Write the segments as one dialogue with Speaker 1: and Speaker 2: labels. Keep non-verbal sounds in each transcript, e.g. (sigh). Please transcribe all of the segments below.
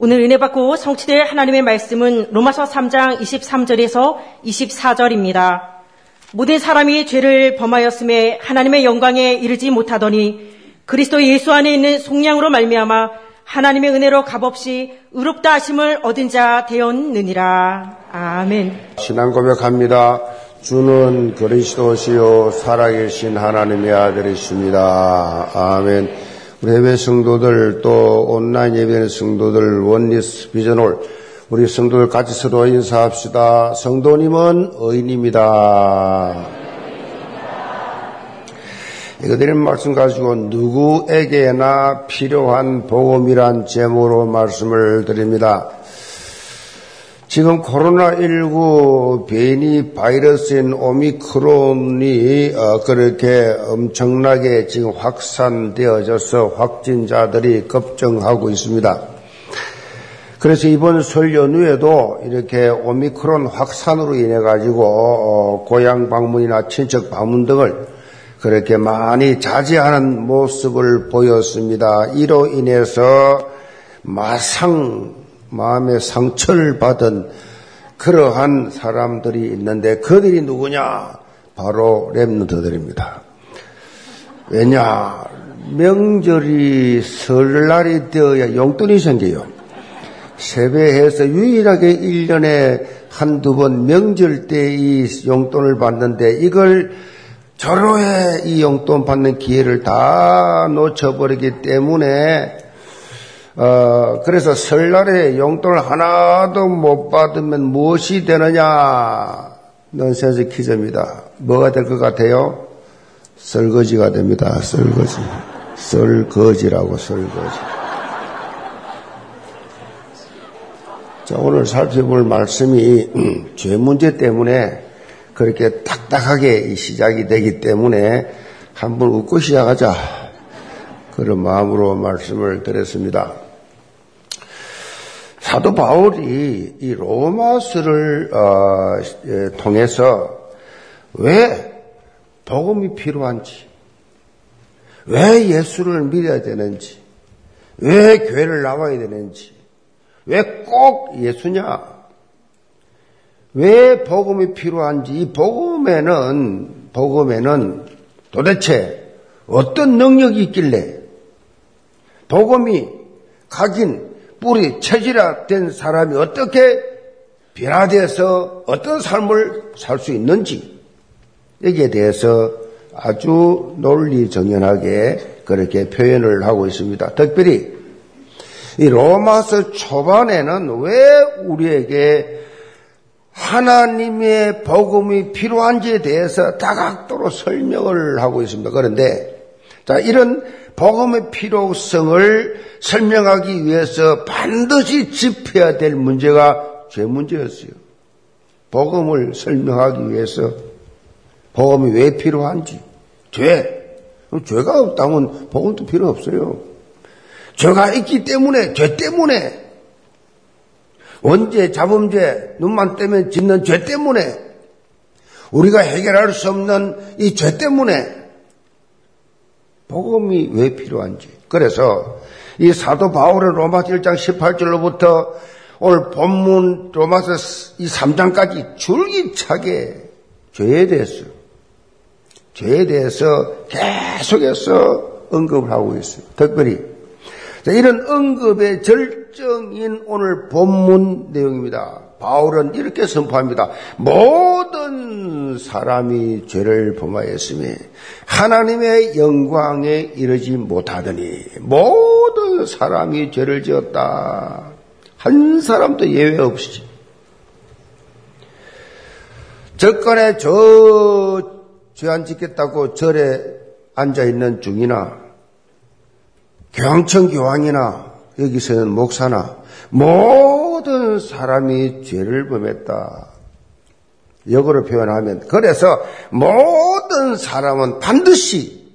Speaker 1: 오늘 은혜 받고 성취될 하나님의 말씀은 로마서 3장 23절에서 24절입니다. 모든 사람이 죄를 범하였음에 하나님의 영광에 이르지 못하더니 그리스도 예수 안에 있는 속량으로 말미암아 하나님의 은혜로 값없이 의롭다 하심을 얻은 자 되었느니라. 아멘.
Speaker 2: 신앙 고백합니다. 주는 그리스도시요 살아계신 하나님의 아들이십니다. 아멘. 우리 해외 성도들 또 온라인 예배하는 성도들 원리스 비전홀 우리 성도들 같이 서로 인사합시다. 성도님은 의인입니다. 이거 드린 말씀 가지고 누구에게나 필요한 복음이란 제목으로 말씀을 드립니다. 지금 코로나19 변이 바이러스인 오미크론이 어, 그렇게 엄청나게 지금 확산되어져서 확진자들이 급증하고 있습니다. 그래서 이번 설 연휴에도 이렇게 오미크론 확산으로 인해 가지고 어, 고향 방문이나 친척 방문 등을 그렇게 많이 자제하는 모습을 보였습니다. 이로 인해서 마상 마음의 상처를 받은 그러한 사람들이 있는데 그들이 누구냐? 바로 랩런트들입니다. 왜냐? 명절이 설날이 되어야 용돈이 생겨요. 세배해서 유일하게 1년에 한두 번 명절 때 이 용돈을 받는데 이걸 절호에 이 용돈 받는 기회를 다 놓쳐버리기 때문에 어, 그래서 설날에 용돈을 하나도 못 받으면 무엇이 되느냐? 넌센스 퀴즈입니다. 뭐가 될 것 같아요? 설거지가 됩니다. 설거지. 설거지라고 설거지. 자, 오늘 살펴볼 말씀이 (clears throat) 죄 문제 때문에 그렇게 딱딱하게 시작이 되기 때문에 한번 웃고 시작하자. 그런 마음으로 말씀을 드렸습니다. 사도 바울이 이 로마서를 어, 예, 통해서 왜 복음이 필요한지, 왜 예수를 믿어야 되는지, 왜 교회를 나와야 되는지, 왜 꼭 예수냐, 왜 복음이 필요한지, 이 복음에는 복음에는 도대체 어떤 능력이 있길래 복음이 가진 뿌리 체질화 된 사람이 어떻게 변화돼서 어떤 삶을 살 수 있는지 여기에 대해서 아주 논리정연하게 그렇게 표현을 하고 있습니다. 특별히 이 로마서 초반에는 왜 우리에게 하나님의 복음이 필요한지에 대해서 다각도로 설명을 하고 있습니다. 그런데 자 이런 복음의 필요성을 설명하기 위해서 반드시 짚어야 될 문제가 죄 문제였어요. 복음을 설명하기 위해서 복음이 왜 필요한지 죄 죄가 없다면 복음도 필요 없어요. 죄가 있기 때문에 죄 때문에 원죄, 자범죄, 눈만 떼면 짓는 죄 때문에 우리가 해결할 수 없는 이 죄 때문에 복음이 왜 필요한지. 그래서 이 사도 바울의 로마서 1장 18절로부터 오늘 본문 로마서 이 3장까지 줄기차게 죄에 대해서 죄에 대해서 계속해서 언급을 하고 있어요. 특별히 이런 언급의 절정인 오늘 본문 내용입니다. 바울은 이렇게 선포합니다. 모든 사람이 죄를 범하였으니 하나님의 영광에 이르지 못하더니 모든 사람이 죄를 지었다. 한 사람도 예외 없이. 절간에 저 죄안 짓겠다고 절에 앉아 있는 중이나 교황청 교황이나 여기서는 목사나 모든 사람이 죄를 범했다. 역으로 표현하면 그래서 모든 사람은 반드시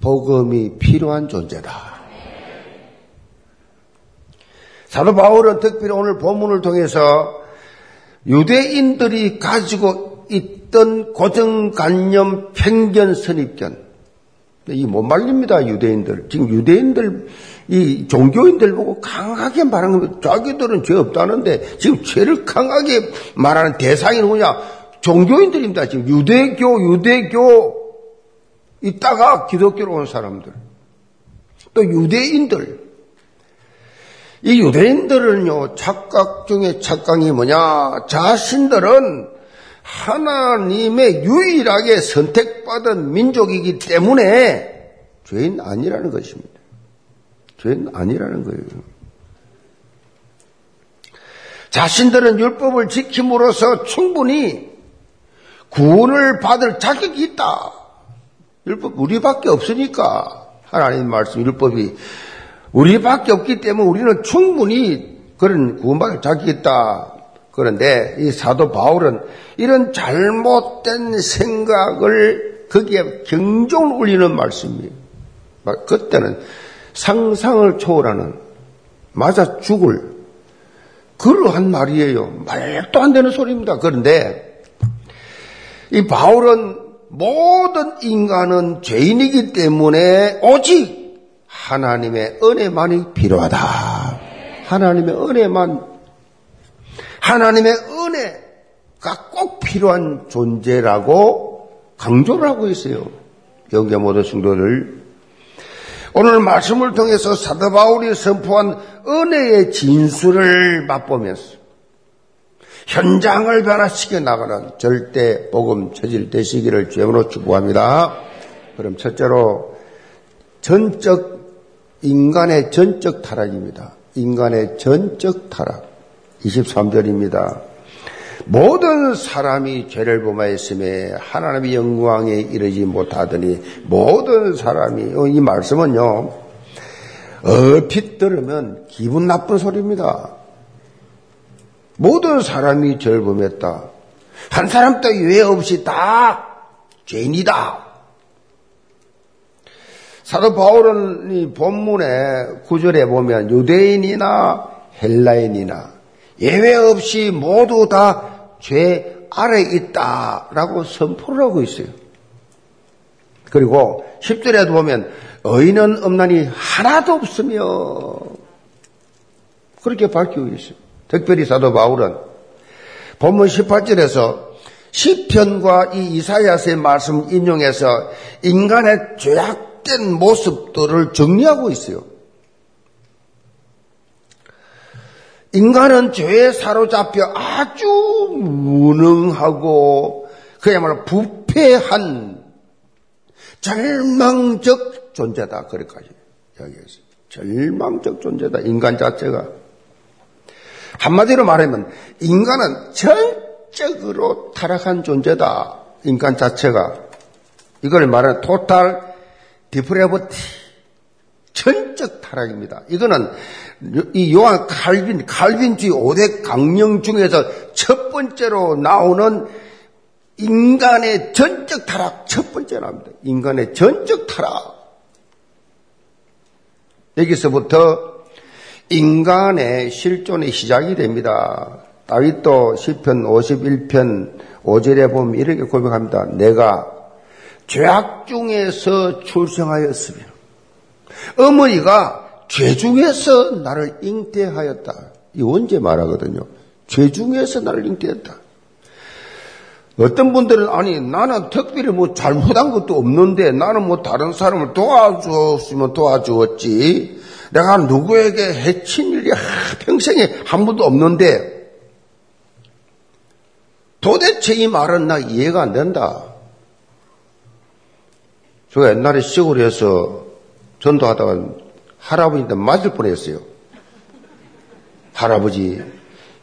Speaker 2: 복음이 필요한 존재다. 사도 바울은 특별히 오늘 본문을 통해서 유대인들이 가지고 있던 고정관념, 편견, 선입견 이못 말립니다, 유대인들. 지금 유대인들 이 종교인들 보고 강하게 말하는 겁니다. 자기들은 죄 없다는데 지금 죄를 강하게 말하는 대상이 누구냐? 종교인들입니다. 지금 유대교, 유대교 있다가 기독교로 온 사람들. 또 유대인들. 이 유대인들은요, 착각 중에 착각이 뭐냐? 자신들은 하나님의 유일하게 선택받은 민족이기 때문에 죄인 아니라는 것입니다. 죄는 아니라는 거예요. 자신들은 율법을 지킴으로써 충분히 구원을 받을 자격이 있다. 율법 우리밖에 없으니까 하나님 말씀 율법이 우리밖에 없기 때문에 우리는 충분히 그런 구원받을 자격이 있다. 그런데 이 사도 바울은 이런 잘못된 생각을 거기에 경종을 울리는 말씀이에요. 그때는 상상을 초월하는 맞아 죽을 그러한 말이에요. 말도 안 되는 소리입니다. 그런데 이 바울은 모든 인간은 죄인이기 때문에 오직 하나님의 은혜만이 필요하다. 하나님의 은혜만 하나님의 은혜가 꼭 필요한 존재라고 강조를 하고 있어요. 영계 모든 성도를 오늘 말씀을 통해서 사도 바울이 선포한 은혜의 진수를 맛보면서 현장을 변화시켜 나가는 절대 복음 체질 되시기를 주임으로 축복합니다. 그럼 첫째로 전적 인간의 전적 타락입니다. 인간의 전적 타락. 23절입니다. 모든 사람이 죄를 범하였음에 하나님의 영광에 이르지 못하더니 모든 사람이 어, 이 말씀은요 얼핏 들으면 기분 나쁜 소리입니다. 모든 사람이 죄를 범했다. 한 사람도 예외 없이 다 죄인이다. 사도 바울은 이 본문의 구절에 보면 유대인이나 헬라인이나 예외 없이 모두 다 죄 아래 있다라고 선포를 하고 있어요. 그리고 10절에도 보면 의인은 없나니 하나도 없으며 그렇게 밝히고 있어요. 특별히 사도 바울은 본문 18절에서 시편과 이 이사야서의 말씀 인용해서 인간의 죄악 된 모습들을 정리하고 있어요. 인간은 죄에 사로잡혀 아주 무능하고 그야말로 부패한 절망적 존재다. 그렇게까지 이야기했어요. 절망적 존재다. 인간 자체가. 한마디로 말하면 인간은 전적으로 타락한 존재다. 인간 자체가. 이걸 말하는 토탈 디프레버티. 전적 타락입니다. 이거는 이 요한 칼빈, 칼빈주의 5대 강령 중에서 첫 번째로 나오는 인간의 전적 타락 첫 번째 나옵니다. 인간의 전적 타락. 여기서부터 인간의 실존의 시작이 됩니다. 다윗도 시편 51편 5절에 보면 이렇게 고백합니다. 내가 죄악 중에서 출생하였으며 어머니가 죄 중에서 나를 잉태하였다. 이 언제 말하거든요. 죄 중에서 나를 잉태했다. 어떤 분들은 아니 나는 특별히 뭐 잘못한 것도 없는데 나는 뭐 다른 사람을 도와주었으면 도와주었지. 내가 누구에게 해친 일이 평생에 한 번도 없는데 도대체 이 말은 나 이해가 안 된다. 제가 옛날에 시골에서 전도하다가 할아버지한테 맞을 뻔했어요. 할아버지,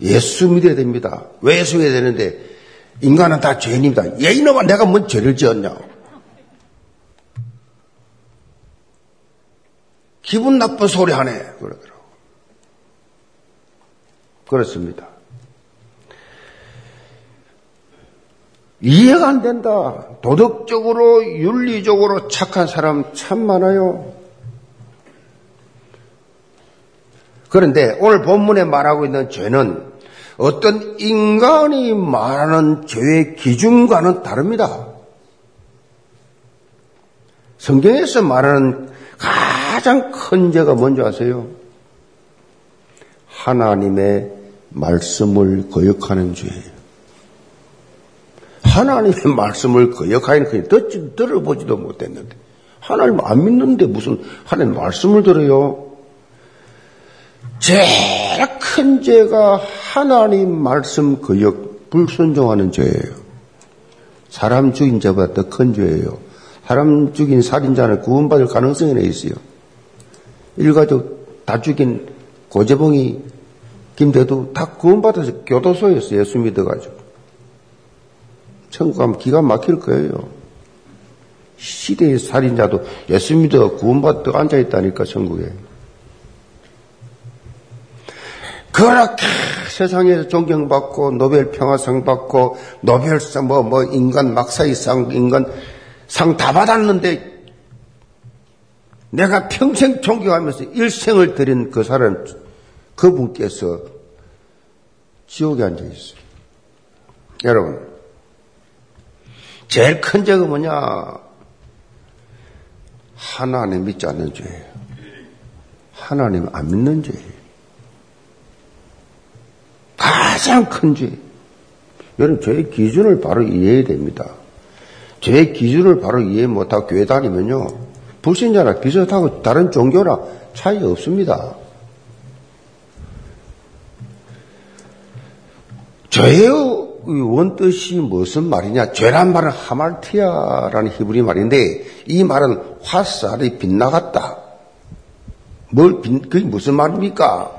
Speaker 2: 예수 믿어야 됩니다. 왜 예수 믿어야 되는데, 인간은 다 죄인입니다. 예, 이놈아, 내가 뭔 죄를 지었냐? 기분 나쁜 소리 하네. 그러더라고. 그렇습니다. 이해가 안 된다. 도덕적으로, 윤리적으로 착한 사람 참 많아요. 그런데 오늘 본문에 말하고 있는 죄는 어떤 인간이 말하는 죄의 기준과는 다릅니다. 성경에서 말하는 가장 큰 죄가 뭔지 아세요? 하나님의 말씀을 거역하는 죄예요. 하나님의 말씀을 거역하는 그냥 듣지, 들어보지도 못했는데. 하나님 안 믿는데 무슨 하나님 말씀을 들어요? 제일 큰 죄가 하나님 말씀 거역, 불순종하는 죄예요. 사람 죽인 죄보다 더 큰 죄예요. 사람 죽인 살인자는 구원받을 가능성이 있어요. 일가족 다 죽인 고재봉이 김대도 다 구원받아서 교도소에서 예수 믿어가지고. 천국 가면 기가 막힐 거예요. 시대의 살인자도 예수 믿어 구원받아 앉아있다니까, 천국에. 그렇게 세상에서 존경받고 노벨 평화상 받고 노벨상 뭐, 뭐 인간 막사이상 인간 상 다 받았는데 내가 평생 존경하면서 일생을 드린 그 사람 그분께서 지옥에 앉아 있어요. 여러분 제일 큰 죄가 뭐냐? 하나님 믿지 않는 죄예요. 하나님 안 믿는 죄예요. 가장 큰 죄. 여러분, 저의 기준을 바로 이해해야 됩니다. 제 기준을 바로 이해 못하고 교회 다니면요. 불신자나 비슷하고 다른 종교나 차이 없습니다. 죄의 원뜻이 무슨 말이냐? 죄란 말은 하말티아라는 히브리 말인데 이 말은 화살이 빗나갔다. 뭘 빗, 그게 무슨 말입니까?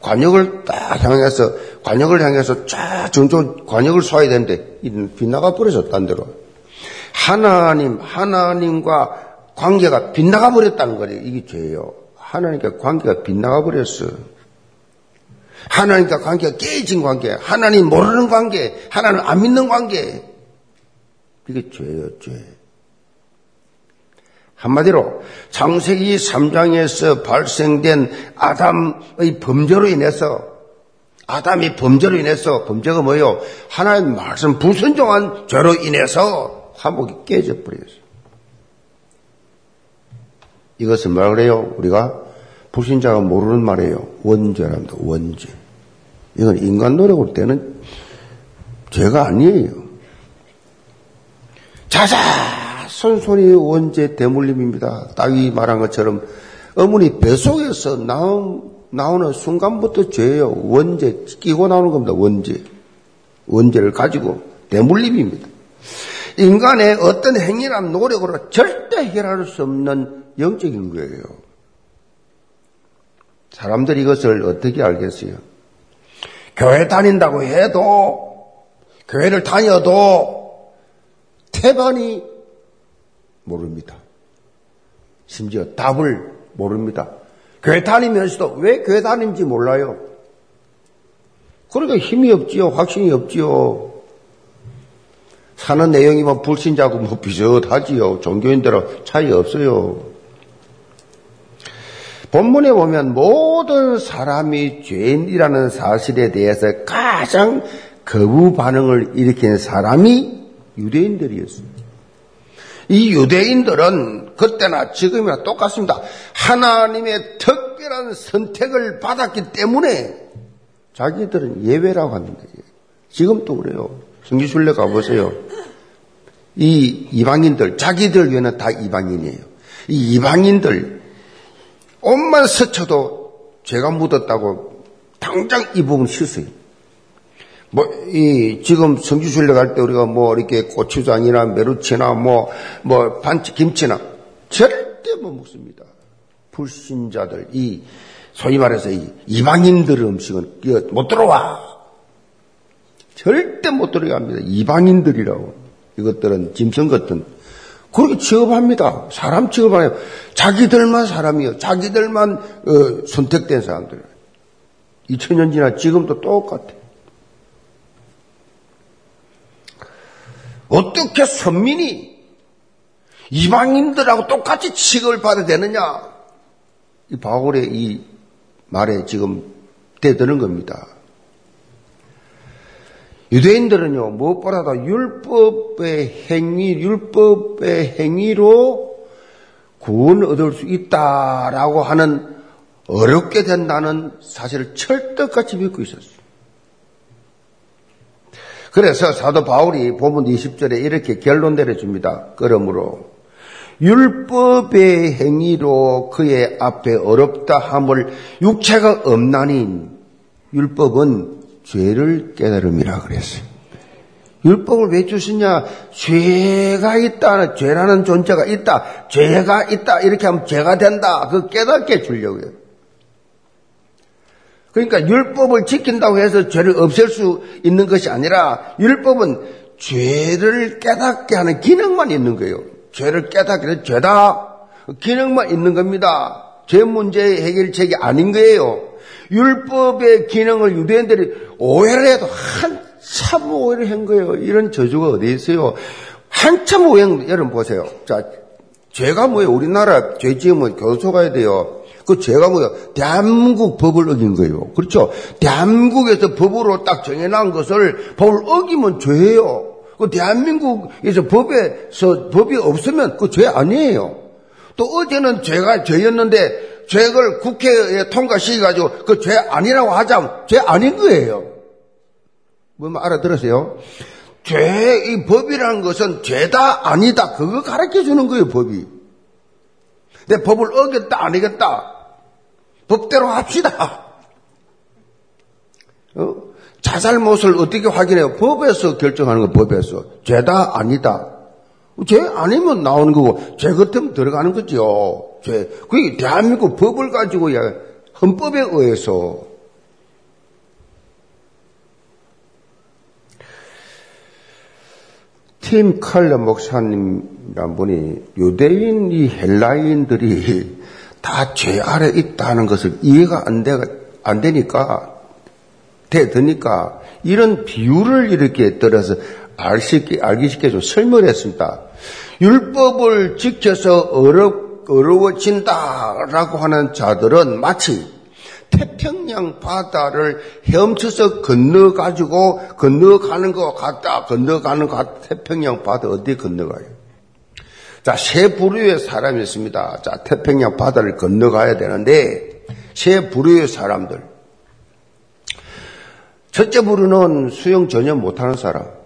Speaker 2: 관역을 딱 향해서 관역을 향해서 쫙 전쪽 관역을 쏘아야 되는데 빗나가 버려졌단 대로 하나님 하나님과 관계가 빗나가 버렸다는 거예요. 이게 죄예요. 하나님과 관계가 빗나가 버렸어. 하나님과 관계가 깨진 관계, 하나님 모르는 관계, 하나님 안 믿는 관계. 이게 죄예요, 죄. 한마디로 창세기 3장에서 발생된 아담의 범죄로 인해서 아담이 범죄로 인해서 범죄가 뭐예요? 하나님 말씀 불순종한 죄로 인해서 화목이 깨져 버렸어요. 이것은 뭐라 그래요? 우리가 불신자가 모르는 말이에요. 원죄랍니다. 원죄. 이건 인간 노력으로 되는 죄가 아니에요. 자자 선손이 원죄 대물림입니다. 따위 말한 것처럼 어머니 뱃속에서 나온, 나오는 순간부터 죄예요. 원죄 끼고 나오는 겁니다. 원죄. 원죄를 가지고 대물림입니다. 인간의 어떤 행위나 노력으로 절대 해결할 수 없는 영적인 거예요. 사람들이 이것을 어떻게 알겠어요? 교회 다닌다고 해도, 교회를 다녀도, 태반이 모릅니다. 심지어 답을 모릅니다. 교회 다니면서도 왜 교회 다니는지 몰라요. 그러니까 힘이 없지요. 확신이 없지요. 사는 내용이 뭐 불신자고 뭐 비슷하지요. 종교인대로 차이 없어요. 본문에 보면 모든 사람이 죄인이라는 사실에 대해서 가장 거부 반응을 일으킨 사람이 유대인들이었습니다. 이 유대인들은 그때나 지금이나 똑같습니다. 하나님의 특별한 선택을 받았기 때문에 자기들은 예외라고 합니다. 지금도 그래요. 성지순례 가보세요. 이 이방인들, 자기들 외에는 다 이방인이에요. 이 이방인들, 옷만 스쳐도 죄가 묻었다고 당장 이 부분 씻어요. 뭐, 이, 지금 성주순례 갈 때 우리가 뭐, 이렇게 고추장이나 메루치나 뭐, 뭐, 반치, 김치나 절대 못 먹습니다. 불신자들, 이, 소위 말해서 이 이방인들 음식은 못 들어와. 절대 못 들어갑니다. 이방인들이라고. 이것들은 짐승 같은. 그렇게 취업합니다. 사람 취업하요 자기들만 사람이요. 자기들만 어, 선택된 사람들. 2000년 지나 지금도 똑같아. 어떻게 선민이 이방인들하고 똑같이 취급을 받아야 되느냐? 이 바울의 이 말에 지금 대드는 겁니다. 유대인들은요, 무엇보다도 율법의 행위, 율법의 행위로 구원 얻을 수 있다라고 하는 어렵게 된다는 사실을 철떡같이 믿고 있었어요. 그래서 사도 바울이 본문 20절에 이렇게 결론 내려줍니다. 그러므로 율법의 행위로 그의 앞에 어렵다 함을 육체가 없나니 율법은 죄를 깨달음이라 그랬어요. 율법을 왜 주시냐? 죄가 있다. 죄라는 존재가 있다. 죄가 있다. 이렇게 하면 죄가 된다. 그 깨닫게 주려고요. 그러니까 율법을 지킨다고 해서 죄를 없앨 수 있는 것이 아니라 율법은 죄를 깨닫게 하는 기능만 있는 거예요. 죄를 깨닫게 하는 죄다. 기능만 있는 겁니다. 죄 문제의 해결책이 아닌 거예요. 율법의 기능을 유대인들이 오해를 해도 한참 오해를 한 거예요. 이런 저주가 어디 있어요? 한참 오해, 여러분 보세요. 자, 죄가 뭐예요? 우리나라 죄 지으면 교도소 가야 돼요. 그 죄가 뭐야? 대한민국 법을 어긴 거예요. 그렇죠? 대한민국에서 법으로 딱 정해놓은 것을 법을 어기면 죄예요. 그 대한민국에서 법에서 법이 없으면 그 죄 아니에요. 또 어제는 죄가 죄였는데 죄를 국회에 통과시켜가지고 그 죄 아니라고 하자면 죄 아닌 거예요. 뭐 알아들으세요? 죄, 이 법이라는 것은 죄다 아니다. 그거 가르쳐 주는 거예요, 법이. 내 법을 어겼다, 안 어겼다. 법대로 합시다. 어? 자잘못을 어떻게 확인해요? 법에서 결정하는 거 법에서. 죄다 아니다. 죄 아니면 나오는 거고 죄 같으면 들어가는 거죠. 죄. 그게 대한민국 법을 가지고 헌법에 의해서 팀 칼러 목사님이란 분이 유대인 이 헬라인들이 다 죄 아래 있다는 것을 이해가 안, 되, 안 되니까, 되드니까, 이런 비유를 이렇게 들어서 알기 쉽게 좀 설명을 했습니다. 율법을 지켜서 어렵, 어려 워진다라고 하는 자들은 마치 태평양 바다를 헤엄쳐서 건너가지고 건너가는 것 같다. 건너가는 것 같다. 태평양 바다 어디 건너가요? 자, 세 부류의 사람이 있습니다. 자, 태평양 바다를 건너가야 되는데, 세 부류의 사람들. 첫째 부류는 수영 전혀 못하는 사람.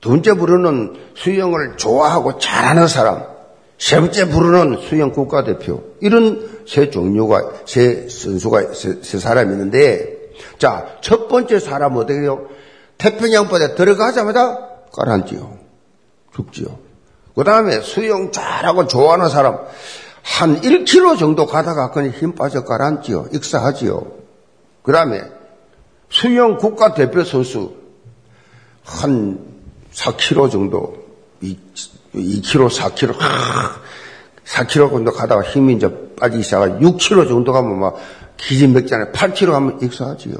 Speaker 2: 두 번째 부류는 수영을 좋아하고 잘하는 사람. 세 번째 부류는 수영 국가대표. 이런 세 종류가, 세 선수가, 세, 세 사람이 있는데, 자, 첫 번째 사람 어떻게 해요? 태평양 바다에 들어가자마자 가라앉지요. 죽지요. 그 다음에 수영 잘하고 좋아하는 사람 한 1km 정도 가다가 그냥 힘 빠져 가라앉지요. 익사하지요. 그 다음에 수영 국가대표 선수 한 4km 정도, 2, 2km, 4km, 4km 정도 가다가 힘이 이제 빠지기 시작하고 6km 정도 가면 막 기진맥진에 8km 가면 익사하지요.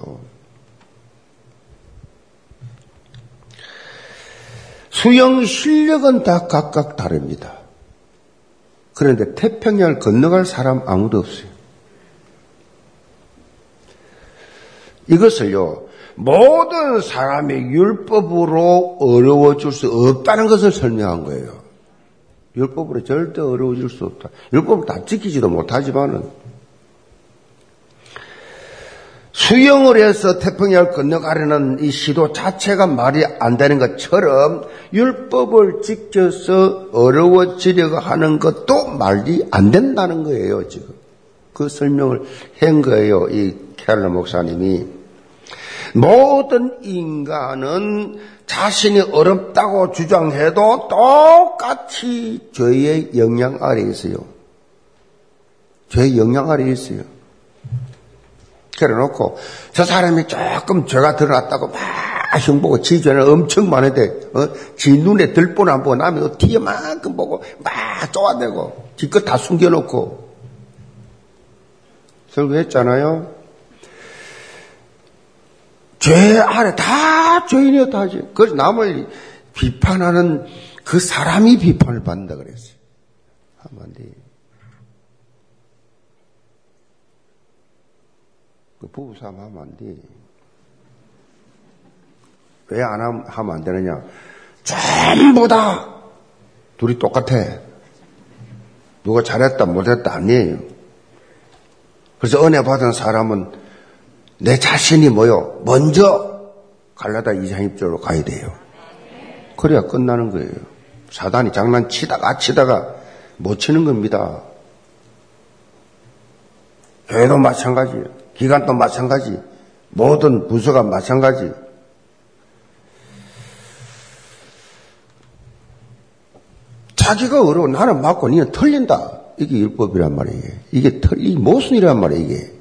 Speaker 2: 수영 실력은 다 각각 다릅니다. 그런데 태평양을 건너갈 사람 아무도 없어요. 이것을요, 모든 사람이 율법으로 어려워질 수 없다는 것을 설명한 거예요. 율법으로 절대 어려워질 수 없다. 율법을 다 지키지도 못하지만은 수영을 해서 태평양을 건너가려는 이 시도 자체가 말이 안 되는 것처럼 율법을 지켜서 어려워지려고 하는 것도 말이 안 된다는 거예요, 지금. 그 설명을 한 거예요, 이 캐럴러 목사님이. 모든 인간은 자신이 어렵다고 주장해도 똑같이 죄의 영향 아래 있어요. 죄의 영향 아래 있어요. 그래놓고 저 사람이 조금 죄가 드러났다고 막 흉보고 지 죄는 엄청 많은데 어? 지 눈에 들보는 안 보고 남의 티만큼 보고 막 쪼아대고 지껏 다 숨겨놓고 설교했잖아요. 죄 아래 다 죄인이었다 하지. 그래서 남을 비판하는 그 사람이 비판을 받는다 그랬어요. 하면 안 돼. 그 부부싸움 하면 안 돼. 왜 안 하면 안 되느냐? 전부 다 둘이 똑같아. 누가 잘했다 못했다 아니에요. 그래서 은혜 받은 사람은 내 자신이 뭐요? 먼저 갈라다 이상입적으로 가야 돼요. 그래야 끝나는 거예요. 사단이 장난치다가 치다가 못 치는 겁니다. 교회도 마찬가지, 기관도 마찬가지, 모든 부서가 마찬가지. 자기가 어려워. 나는 맞고 니는 틀린다. 이게 율법이란 말이에요. 이게 틀, 이 모순이란 말이에요, 이게.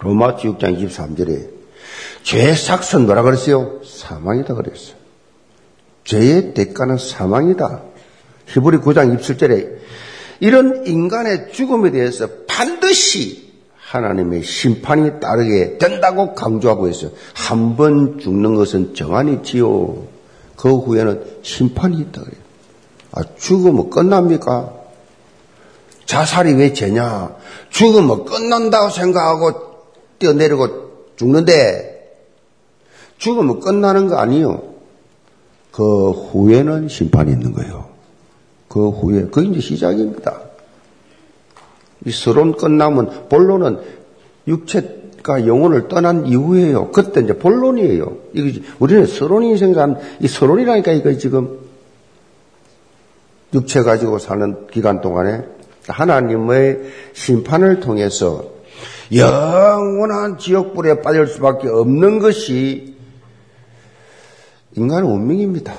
Speaker 2: 로마지 6장 23절에 죄의 삭선 뭐라 그랬어요? 사망이다 그랬어요. 죄의 대가는 사망이다. 히브리 9장 27절에 이런 인간의 죽음에 대해서 반드시 하나님의 심판이 따르게 된다고 강조하고 있어요. 한 번 죽는 것은 정한이지요. 그 후에는 심판이 있다 그래요. 아, 죽으면 끝납니까? 자살이 왜 죄냐? 죽으면 끝난다고 생각하고 뛰어내리고 죽는데 죽으면 끝나는 거 아니요. 그 후에는 심판이 있는 거예요. 그 후에 그 이제 시작입니다. 이 서론 끝나면 본론은 육체가 영혼을 떠난 이후에요. 그때 이제 본론이에요. 이거 우리는 서론이 생각하면 이 서론이라니까 이거 지금 육체 가지고 사는 기간 동안에 하나님의 심판을 통해서 영원한 지옥불에 빠질 수밖에 없는 것이 인간의 운명입니다.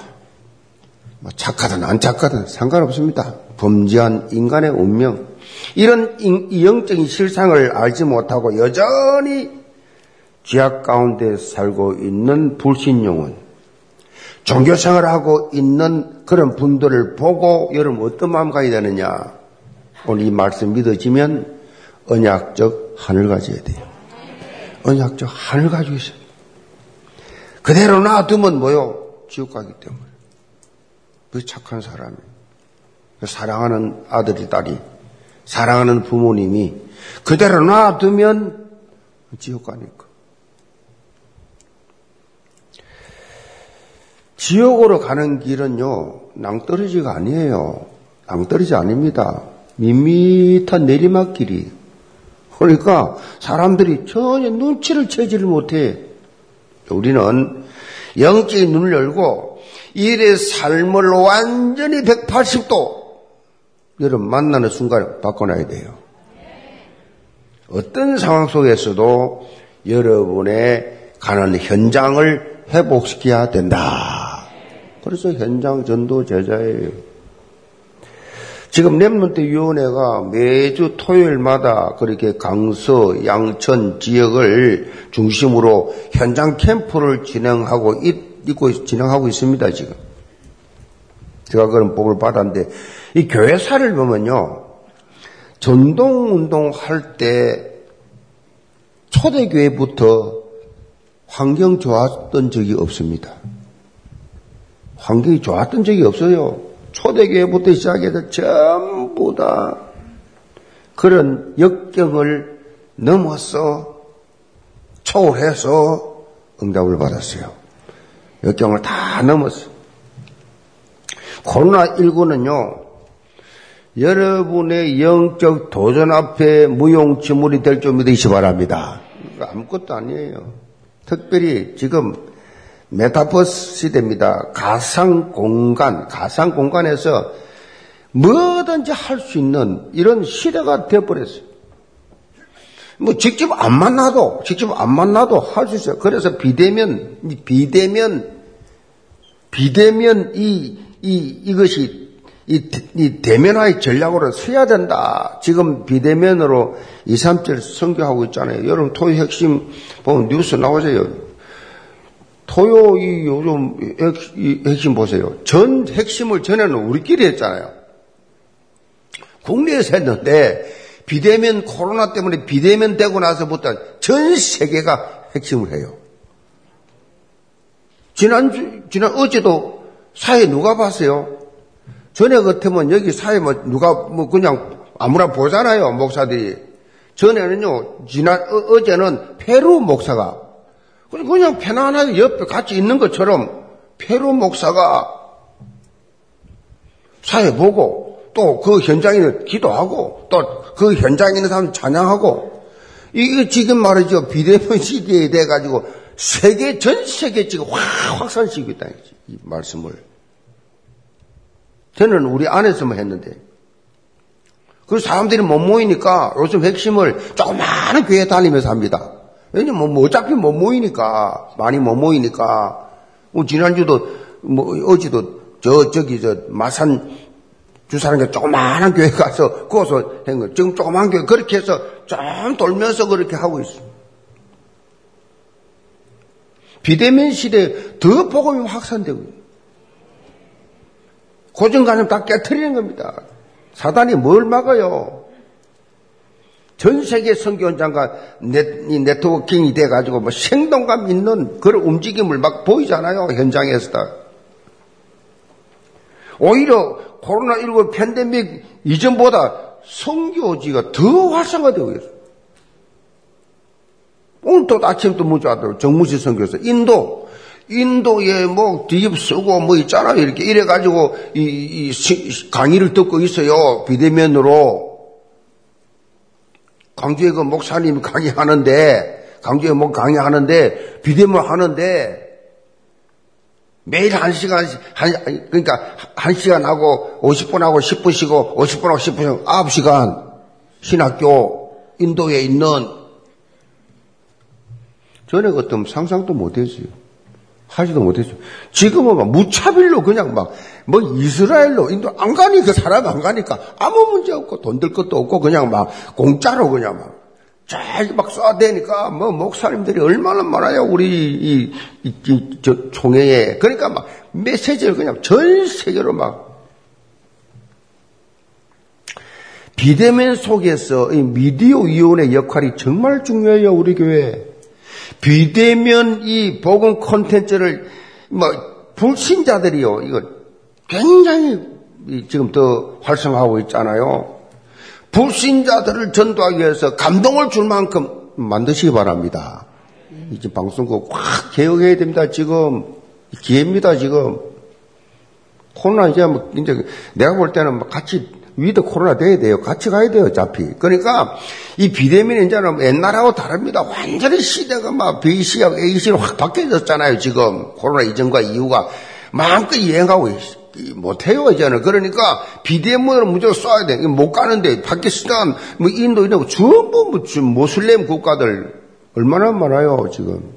Speaker 2: 뭐 착하든 안 착하든 상관없습니다. 범죄한 인간의 운명. 이런 영적인 실상을 알지 못하고 여전히 죄악 가운데 살고 있는 불신용은 종교생활을 하고 있는 그런 분들을 보고 여러분 어떤 마음 가야 되느냐? 오늘 이 말씀 믿어지면 언약적 하늘 가져야 돼요. 언약적 하늘 가지고 있어요. 그대로 놔두면 뭐요? 지옥 가기 때문에. 그 착한 사람이. 그 사랑하는 아들이 딸이, 사랑하는 부모님이 그대로 놔두면 지옥 가니까. 지옥으로 가는 길은요, 낭떠러지가 아니에요. 낭떠러지 아닙니다. 밋밋한 내리막길이. 그러니까 사람들이 전혀 눈치를 채지를 못해. 우리는 영적인 눈을 열고 일의 삶을 완전히 180도 여러분 만나는 순간 바꿔놔야 돼요. 어떤 상황 속에서도 여러분의 가는 현장을 회복시켜야 된다. 그래서 현장 전도 제자예요. 지금 랩런트 위원회가 매주 토요일마다 그렇게 강서, 양천 지역을 중심으로 현장 캠프를 진행하고 있고 진행하고 있습니다 지금. 제가 그런 복을 받았는데 이 교회사를 보면요 전동 운동 할 때 초대교회부터 환경 좋았던 적이 없습니다. 환경이 좋았던 적이 없어요. 초대교회부터 시작해서 전부 다 그런 역경을 넘어서 초월해서 응답을 받았어요. 역경을 다 넘었어요. 코로나19는요, 여러분의 영적 도전 앞에 무용지물이 될 줄 믿으시 바랍니다. 아무것도 아니에요. 특별히 지금 메타버스 시대입니다. 가상 공간, 가상 공간에서 뭐든지 할 수 있는 이런 시대가 되어버렸어요. 뭐 직접 안 만나도, 직접 안 만나도 할 수 있어요. 그래서 비대면, 비대면, 비대면 이, 이, 이것이 이, 이 대면화의 전략으로 써야 된다. 지금 비대면으로 2, 3절 선교하고 있잖아요. 여러분 토요 핵심 보면 뉴스 나오세요. 토요 이 요즘 핵심 보세요. 전 핵심을 전에는 우리끼리 했잖아요. 국내에서 했는데 비대면 코로나 때문에 비대면 되고 나서부터 전 세계가 핵심을 해요. 지난주 지난 어제도 사회 누가 봤어요? 전에 같으면 여기 사회 뭐 누가 뭐 그냥 아무나 보잖아요 목사들이. 전에는요 지난 어, 제는 페루 목사가 그냥 편안하게 옆에 같이 있는 것처럼 페루 목사가 사회 보고 또 그 현장에 기도하고 또 그 현장에 있는 사람 찬양하고 이게 지금 말이죠. 비대면 시대에 돼 가지고 세계 전 세계 지금 확 확산시키고 있다 이 말씀을. 저는 우리 안에서만 했는데. 그 사람들이 못 모이니까 요즘 핵심을 조그마한 교회 다니면서 합니다. 왜냐면 뭐 어차피 못 모이니까 많이 못 모이니까 뭐 지난주도 뭐 어제도 저 저기 저 마산 주사람게 조그마한 교회 가서 거기서 한 거. 지금 조그마한 교회 그렇게 해서 좀 돌면서 그렇게 하고 있어. 비대면 시대에 더 복음이 확산되고 고정관념 다 깨뜨리는 겁니다. 사단이 뭘 막아요? 전 세계 선교원장과 네, 네트 워킹이 돼가지고 뭐 생동감 있는 그런 움직임을 막 보이잖아요. 현장에서 다. 오히려 코로나19 팬데믹 이전보다 성교지가 더 활성화되고 있어요. 오늘 또 아침 또 문자 왔더라고 정무실 선교에서 인도 인도에 뭐 뒤집 쓰고 뭐 있잖아요 이렇게 이래가지고 이, 이 시, 강의를 듣고 있어요 비대면으로 강주에 그 목사님이 강의하는데 강주에 뭐 강의하는데 비대면 하는데 매일 한 시간, 한, 그러니까 한 시간 하고 50분 하고 10분 쉬고 50분 하고 10분 쉬고 9시간 신학교 인도에 있는 전에 그때 상상도 못했어요. 하지도 못했어요. 지금은 막 무차별로 그냥 막, 뭐 이스라엘로, 인도 안 가니까, 그 사람 안 가니까 아무 문제 없고 돈 들 것도 없고 그냥 막 공짜로 그냥 막 잘막 쏴대니까 뭐 목사님들이 얼마나 많아요 우리 이, 이, 이, 저 총회에. 그러니까 막 메시지를 그냥 전 세계로 막 비대면 속에서 이 미디어 위원회 역할이 정말 중요해요 우리 교회. 비대면 이 복음 콘텐츠를 뭐 불신자들이요 이거 굉장히 지금 더 활성화하고 있잖아요. 불신자들을 전도하기 위해서 감동을 줄 만큼 만드시기 바랍니다. 이제 방송국 확 개혁해야 됩니다. 지금 기회입니다. 지금 코로나 이제 뭐 이제 내가 볼 때는 뭐 같이 with 코로나 돼야 돼요. 같이 가야 돼요. 어차피. 그러니까 이 비대면 이제는 옛날하고 다릅니다. 완전히 시대가 막 BC하고 AC로 확 바뀌어졌잖아요. 지금 코로나 이전과 이후가 마음껏 유행하고 있어요. 못해요, 이제는. 그러니까 비대면으로 무조건 쏴야 돼. 못 가는데, 파키스탄, 뭐 인도, 이런 전부 뭐, 모슬렘 국가들 얼마나 많아요, 지금.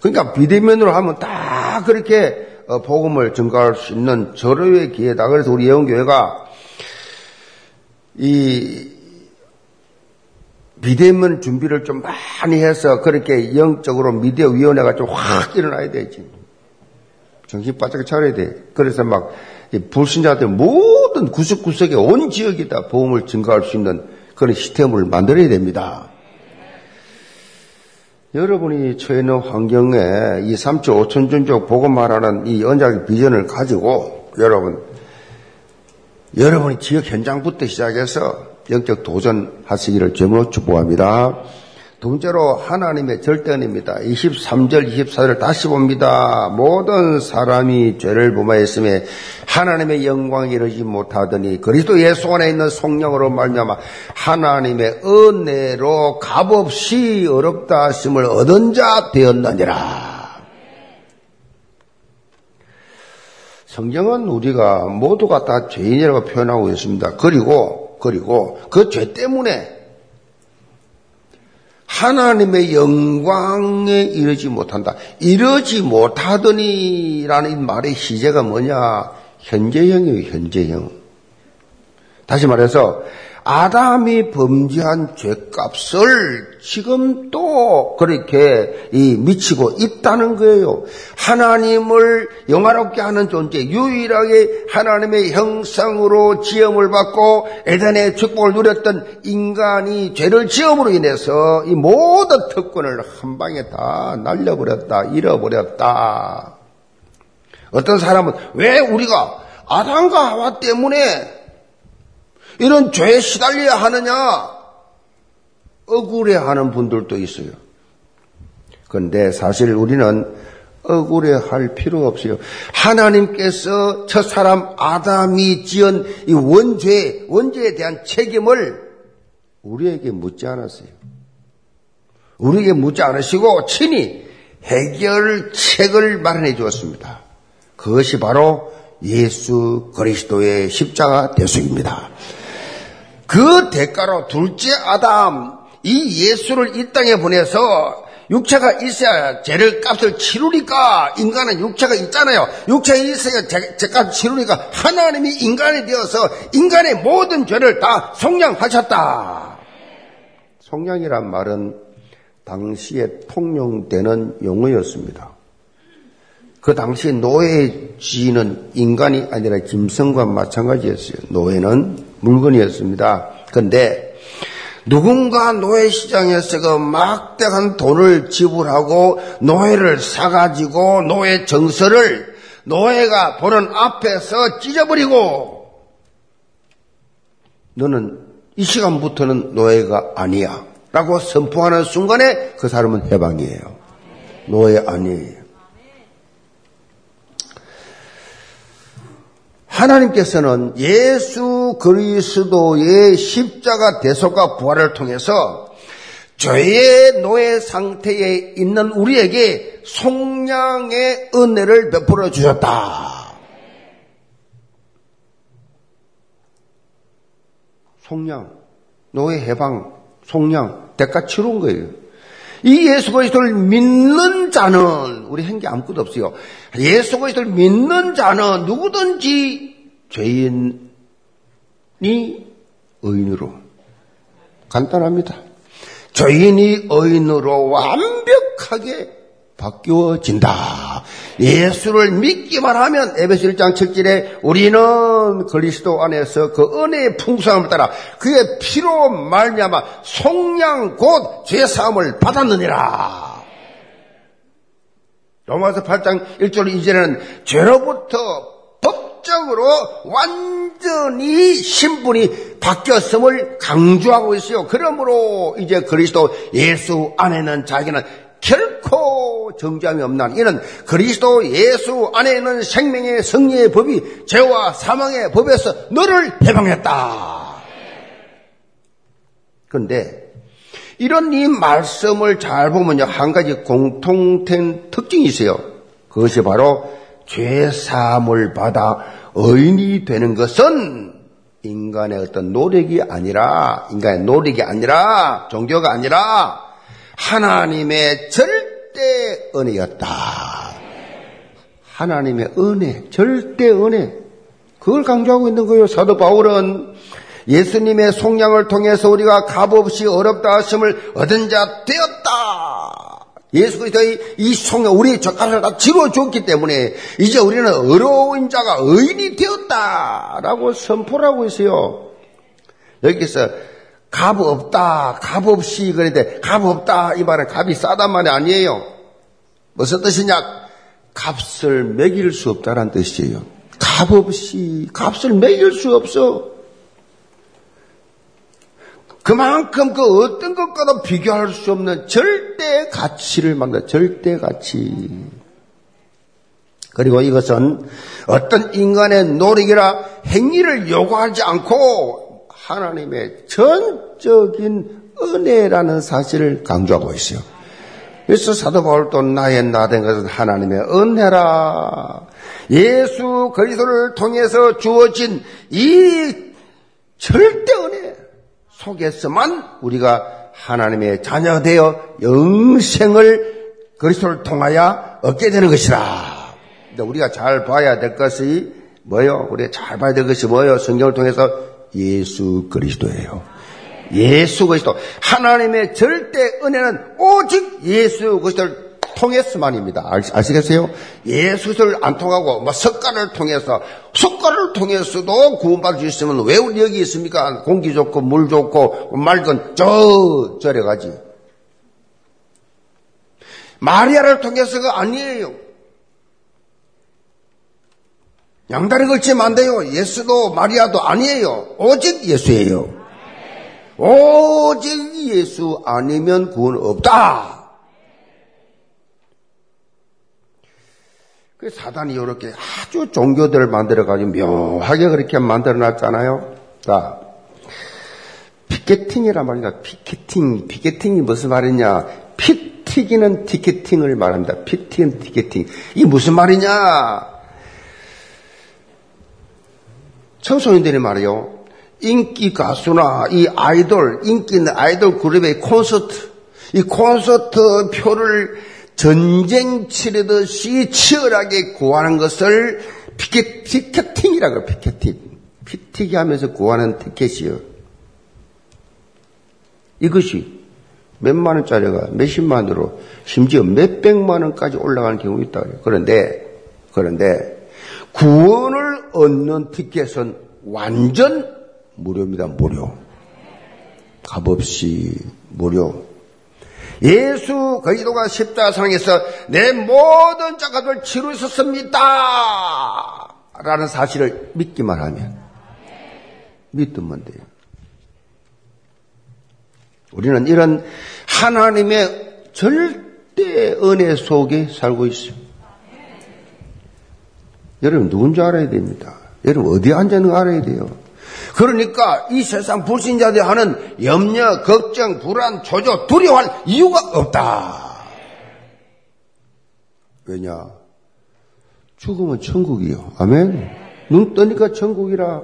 Speaker 2: 그러니까 비대면으로 하면 다 그렇게 어, 복음을 증가할 수 있는 절호의 기회다. 그래서 우리 예원교회가 이 비대면 준비를 좀 많이 해서 그렇게 영적으로 미디어 위원회가 좀 확 일어나야 되지. 정신 바짝 차려야 돼. 그래서 막 불신자들 모든 구석구석에 온 지역에다 보험을 증가할 수 있는 그런 시스템을 만들어야 됩니다. 여러분이 처해 있는 환경에 이 3초 5천 존족 보고 말하는 이 언약의 비전을 가지고 여러분, 여러분이 지역 현장부터 시작해서 영적 도전하시기를 제으로 축복합니다. 두 번째로 하나님의 절대입니다. 23절, 24절 다시 봅니다. 모든 사람이 죄를 범하였음에 하나님의 영광에 이르지 못하더니 그리스도 예수 안에 있는 성령으로 말미암아 하나님의 은혜로 값없이 어렵다 하심을 얻은 자 되었느니라. 성경은 우리가 모두가 다 죄인이라고 표현하고 있습니다. 그리고 그리고 그 죄 때문에 하나님의 영광에 이르지 못한다. 이르지 못하더니라는 말의 시제가 뭐냐? 현재형이에요, 현재형. 다시 말해서 아담이 범죄한 죄값을 지금 또 그렇게 미치고 있다는 거예요. 하나님을 영화롭게 하는 존재, 유일하게 하나님의 형상으로 지음을 받고 에덴의 축복을 누렸던 인간이 죄를 지음으로 인해서 이 모든 특권을 한 방에 다 날려버렸다, 잃어버렸다. 어떤 사람은 왜 우리가 아담과 하와 때문에 이런 죄에 시달려야 하느냐? 억울해 하는 분들도 있어요. 그런데 사실 우리는 억울해 할 필요 없어요. 하나님께서 첫 사람 아담이 지은 이 원죄, 원죄에 대한 책임을 우리에게 묻지 않았어요. 우리에게 묻지 않으시고 친히 해결책을 마련해 주었습니다. 그것이 바로 예수 그리스도의 십자가 대속입니다. 그 대가로 둘째 아담, 이 예수를 이 땅에 보내서 육체가 있어야 죄를 값을 치르니까 인간은 육체가 있잖아요. 육체가 있어야 죄, 죄값 치르니까 하나님이 인간이 되어서 인간의 모든 죄를 다 속량하셨다. 속량이란 말은 당시에 통용되는 용어였습니다. 그 당시 노예지는 인간이 아니라 짐승과 마찬가지였어요. 노예는 물건이었습니다. 그런데 누군가 노예시장에서 그 막대한 돈을 지불하고 노예를 사가지고 노예 정서를 노예가 보는 앞에서 찢어버리고 너는 이 시간부터는 노예가 아니야 라고 선포하는 순간에 그 사람은 해방이에요. 노예 아니에요. 하나님께서는 예수 그리스도의 십자가 대속과 부활을 통해서 죄의 노예 상태에 있는 우리에게 속량의 은혜를 베풀어 주셨다. 속량, 노예 해방, 속량, 대가 치른 거예요. 이 예수 그리스도를 믿는 자는 우리 한게 아무것도 없어요. 예수 그리스도를 믿는 자는 누구든지 죄인이 의인으로 간단합니다. 죄인이 의인으로 완벽하게 바뀌어진다. 예수를 믿기만 하면 에베소 1장 7절에 우리는 그리스도 안에서 그 은혜의 풍성함을 따라 그의 피로 말미암아 속량 곧 죄사함을 받았느니라. 로마서 8장 1절 2절에는 죄로부터 법적으로 완전히 신분이 바뀌었음을 강조하고 있어요. 그러므로 이제 그리스도 예수 안에는 자기는 결코 정죄함이 없는 이는 그리스도 예수 안에 있는 생명의 승리의 법이 죄와 사망의 법에서 너를 해방했다. 그런데 이런 이 말씀을 잘 보면요 한 가지 공통된 특징이 있어요. 그것이 바로 죄 사함을 받아 의인이 되는 것은 인간의 어떤 노력이 아니라 인간의 노력이 아니라 종교가 아니라 하나님의 절대 은혜였다. 하나님의 은혜, 절대 은혜. 그걸 강조하고 있는 거예요. 사도 바울은 예수님의 속량을 통해서 우리가 값없이 어렵다 하심을 얻은 자 되었다. 예수 그리스도의 이 속량, 우리의 젓가락을 다 집어줬기 때문에 이제 우리는 어려운 자가 의인이 되었다라고 선포를 하고 있어요. 여기서 값 없다, 값 없이 그랬는데 값 없다 이 말은 값이 싸단 말이 아니에요. 무슨 뜻이냐? 값을 매길 수 없다는 뜻이에요. 값 없이 값을 매길 수 없어. 그만큼 그 어떤 것과도 비교할 수 없는 절대 가치를 만다. 절대 가치. 그리고 이것은 어떤 인간의 노력이라 행위를 요구하지 않고 하나님의 전적인 은혜라는 사실을 강조하고 있어요. 그래서 사도 바울도 나의 나된 것은 하나님의 은혜라. 예수 그리스도를 통해서 주어진 이 절대 은혜 속에서만 우리가 하나님의 자녀 되어 영생을 그리스도를 통하여 얻게 되는 것이라. 우리가 잘 봐야 될 것이 뭐요? 우리가 잘 봐야 될 것이 뭐요? 성경을 통해서 예수 그리스도예요. 예수 그리스도. 하나님의 절대 은혜는 오직 예수 그리스도를 통해서만입니다. 아시 겠어요? 예수 그리스도를 안 통하고 뭐 석가를 통해서 석가를 통해서도 구원받을 수 있으면 왜 우리 여기 있습니까? 공기 좋고 물 좋고 맑은 저 저래 가지. 마리아를 통해서가 아니에요. 양다리 걸치면 안 돼요. 예수도 마리아도 아니에요. 오직 예수예요. 오직 예수 아니면 구원 없다. 그 사단이 이렇게 아주 종교들을 만들어가지고 묘하게 그렇게 만들어 놨잖아요. 자, 피켓팅이란 말입니다. 피켓팅. 피켓팅이 무슨 말이냐? 피 튀기는 티켓팅을 말합니다. 피 튀기는 티켓팅. 이게 무슨 말이냐? 청소년들이 말이요. 인기 가수나 이 아이돌, 인기 있는 아이돌 그룹의 콘서트, 이 콘서트 표를 전쟁 치르듯이 치열하게 구하는 것을 피켓, 피켓팅이라고 피켓팅. 피튀기 하면서 구하는 티켓이요. 이것이 몇만 원짜리가 몇십만 원으로 심지어 몇백만 원까지 올라가는 경우 있다. 그런데, 그런데 구원을 얻는 티켓은 완전 무료입니다. 무료. 값없이 무료. 예수 그리스도가 십자상에서 내 모든 자가들 치루셨습니다. 라는 사실을 믿기만 하면 믿으면 돼요. 우리는 이런 하나님의 절대 은혜 속에 살고 있어요. 여러분 누군지 알아야 됩니다. 여러분 어디에 앉아있는 알아야 돼요. 그러니까 이 세상 불신자들이 하는 염려, 걱정, 불안, 조조, 두려워할 이유가 없다. 왜냐? 죽으면 천국이요. 아멘. 눈 뜨니까 천국이라.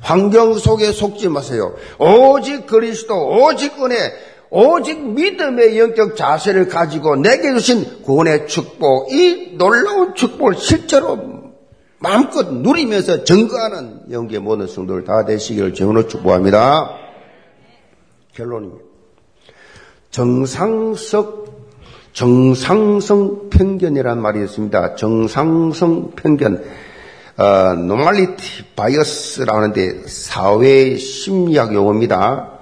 Speaker 2: 환경 속에 속지 마세요. 오직 그리스도, 오직 은혜, 오직 믿음의 영적 자세를 가지고 내게 주신 구원의 축복, 이 놀라운 축복을 실제로 마음껏 누리면서 증거하는 영계 모든 성도를 다 되시기를 정으로 축복합니다. 결론입니다. 정상석, 정상성 편견이라는 말이 있습니다. 정상성 편견, 어, normality bias라고 하는데 사회 심리학 용어입니다.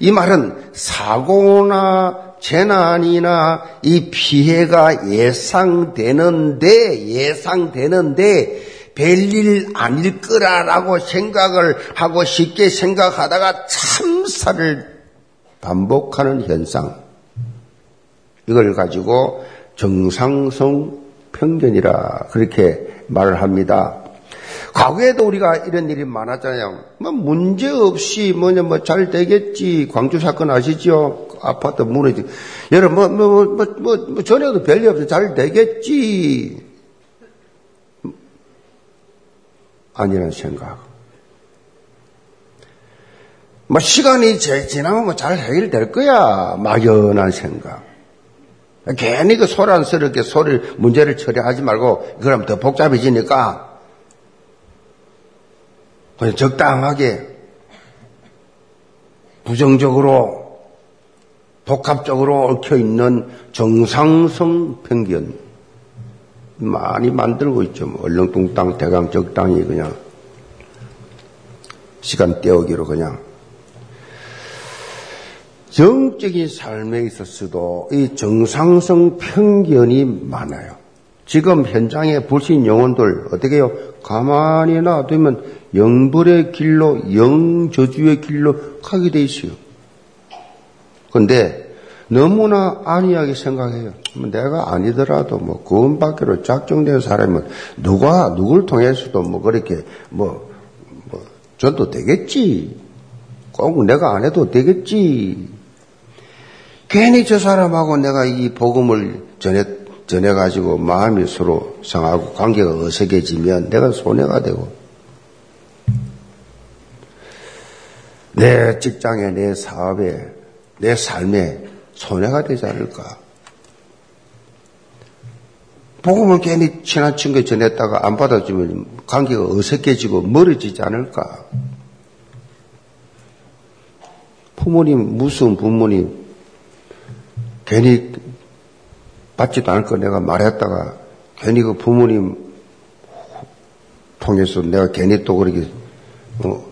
Speaker 2: 이 말은 사고나 재난이나 이 피해가 예상되는데, 예상되는데, 별일 아닐 거라라고 생각을 하고 쉽게 생각하다가 참사를 반복하는 현상. 이걸 가지고 정상성 편견이라 그렇게 말을 합니다. 과거에도 우리가 이런 일이 많았잖아요. 뭐 문제 없이 뭐냐 뭐 잘 되겠지. 광주 사건 아시죠? 아파트 무너지. 여러분 뭐뭐뭐 뭐 뭐, 전에도 별일 없이 잘 되겠지. 아니라는 생각. 뭐 시간이 지나면 뭐 잘 해결될 거야. 막연한 생각. 괜히 그 소란스럽게 소리 문제를 처리하지 말고 그럼 더 복잡해지니까 그냥 적당하게 부정적으로 복합적으로 얽혀 있는 정상성 편견. 많이 만들고 있죠. 뭐 얼렁뚱땅 대강 적당히 그냥 시간 때우기로 그냥 정적인 삶에 있어서도 이 정상성 편견이 많아요. 지금 현장의 불신 영혼들 어떻게 해요? 가만히 놔두면 영불의 길로 영저주의 길로 가게 돼 있어요. 그런데 너무나 안이하게 생각해요. 뭐 내가 아니더라도 뭐 구원 받기로 작정된 사람은 누가 누굴 통해서도 뭐 그렇게 뭐, 뭐 전도 되겠지. 꼭 내가 안 해도 되겠지. 괜히 저 사람하고 내가 이 복음을 전해 전해 가지고 마음이 서로 상하고 관계가 어색해지면 내가 손해가 되고 내 직장에 내 사업에 내 삶에 손해가 되지 않을까? 복음을 괜히 친한 친구에 전했다가 안 받아주면 관계가 어색해지고 멀어지지 않을까? 부모님, 무서운 부모님, 괜히 받지도 않을 거 내가 말했다가 괜히 그 부모님 통해서 내가 괜히 또 그렇게, 어,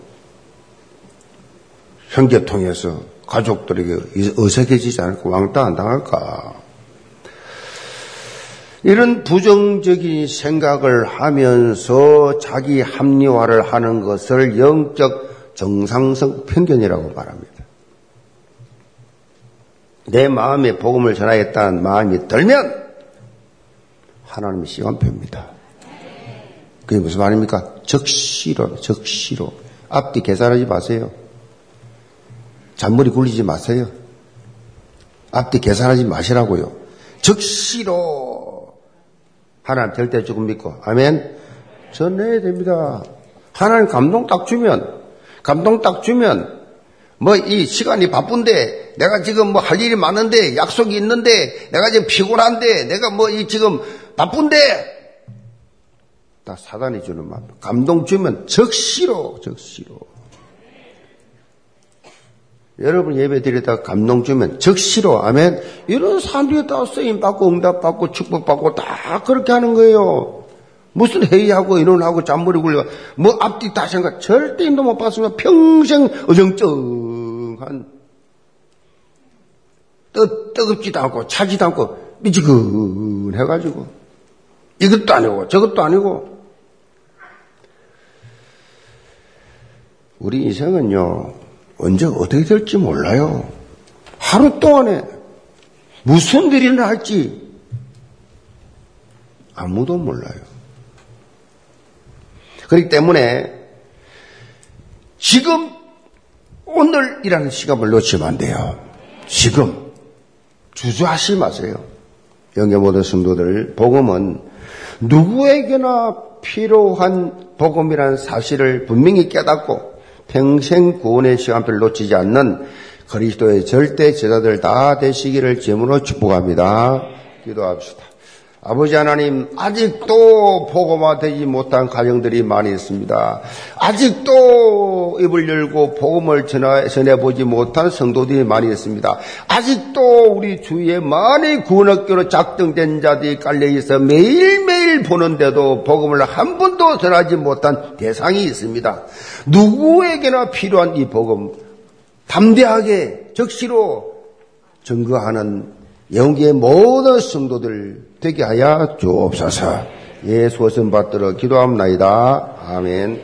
Speaker 2: 형제 통해서 가족들에게 어색해지지 않을까? 왕따 안 당할까? 이런 부정적인 생각을 하면서 자기 합리화를 하는 것을 영적 정상성 편견이라고 말합니다. 내 마음에 복음을 전하겠다는 마음이 들면 하나님의 시간표입니다. 그게 무슨 말입니까? 적시로, 적시로. 앞뒤 계산하지 마세요. 잔머리 굴리지 마세요. 앞뒤 계산하지 마시라고요. 적시로. 하나님 절대 조금 믿고. 아멘. 전해야 됩니다. 하나님 감동 딱 주면, 감동 딱 주면, 뭐 이 시간이 바쁜데, 내가 지금 뭐 할 일이 많은데, 약속이 있는데, 내가 지금 피곤한데, 내가 뭐 이 지금 바쁜데, 다 사단이 주는 말. 감동 주면 적시로, 적시로. 여러분 예배 드리다가 감동 주면 적시로, 아멘. 이런 사람들이 다 쓰임 받고 응답 받고 축복 받고 다 그렇게 하는 거예요. 무슨 회의하고 이론하고 잠머리 굴려. 뭐 앞뒤 다 생각. 절대 인도 못 봤으면 평생 어정쩡한 뜨, 뜨겁지도 않고 차지도 않고 미지근해가지고. 이것도 아니고 저것도 아니고. 우리 인생은요 언제 어떻게 될지 몰라요. 하루 동안에 무슨 일이 할지 아무도 몰라요 그렇기 때문에 지금 오늘이라는 시간을 놓치면 안 돼요. 지금 주저하지 마세요. 영계 모든 성도들 복음은 누구에게나 필요한 복음이라는 사실을 분명히 깨닫고 평생 구원의 시간표를 놓치지 않는 그리스도의 절대 제자들 다 되시기를 제물로 축복합니다. 기도합시다. 아버지 하나님, 아직도 복음화 되지 못한 가정들이 많이 있습니다. 아직도 입을 열고 복음을 전해보지 못한 성도들이 많이 있습니다. 아직도 우리 주위에 많이 구원학교로 작정된 자들이 깔려있어 매일매일 보는데도 복음을 한 번도 전하지 못한 대상이 있습니다. 누구에게나 필요한 이 복음, 담대하게 적시로 증거하는 영계의 모든 성도들 되게 하여 주옵소서. 예수 선 받들어 기도합니다. 아멘.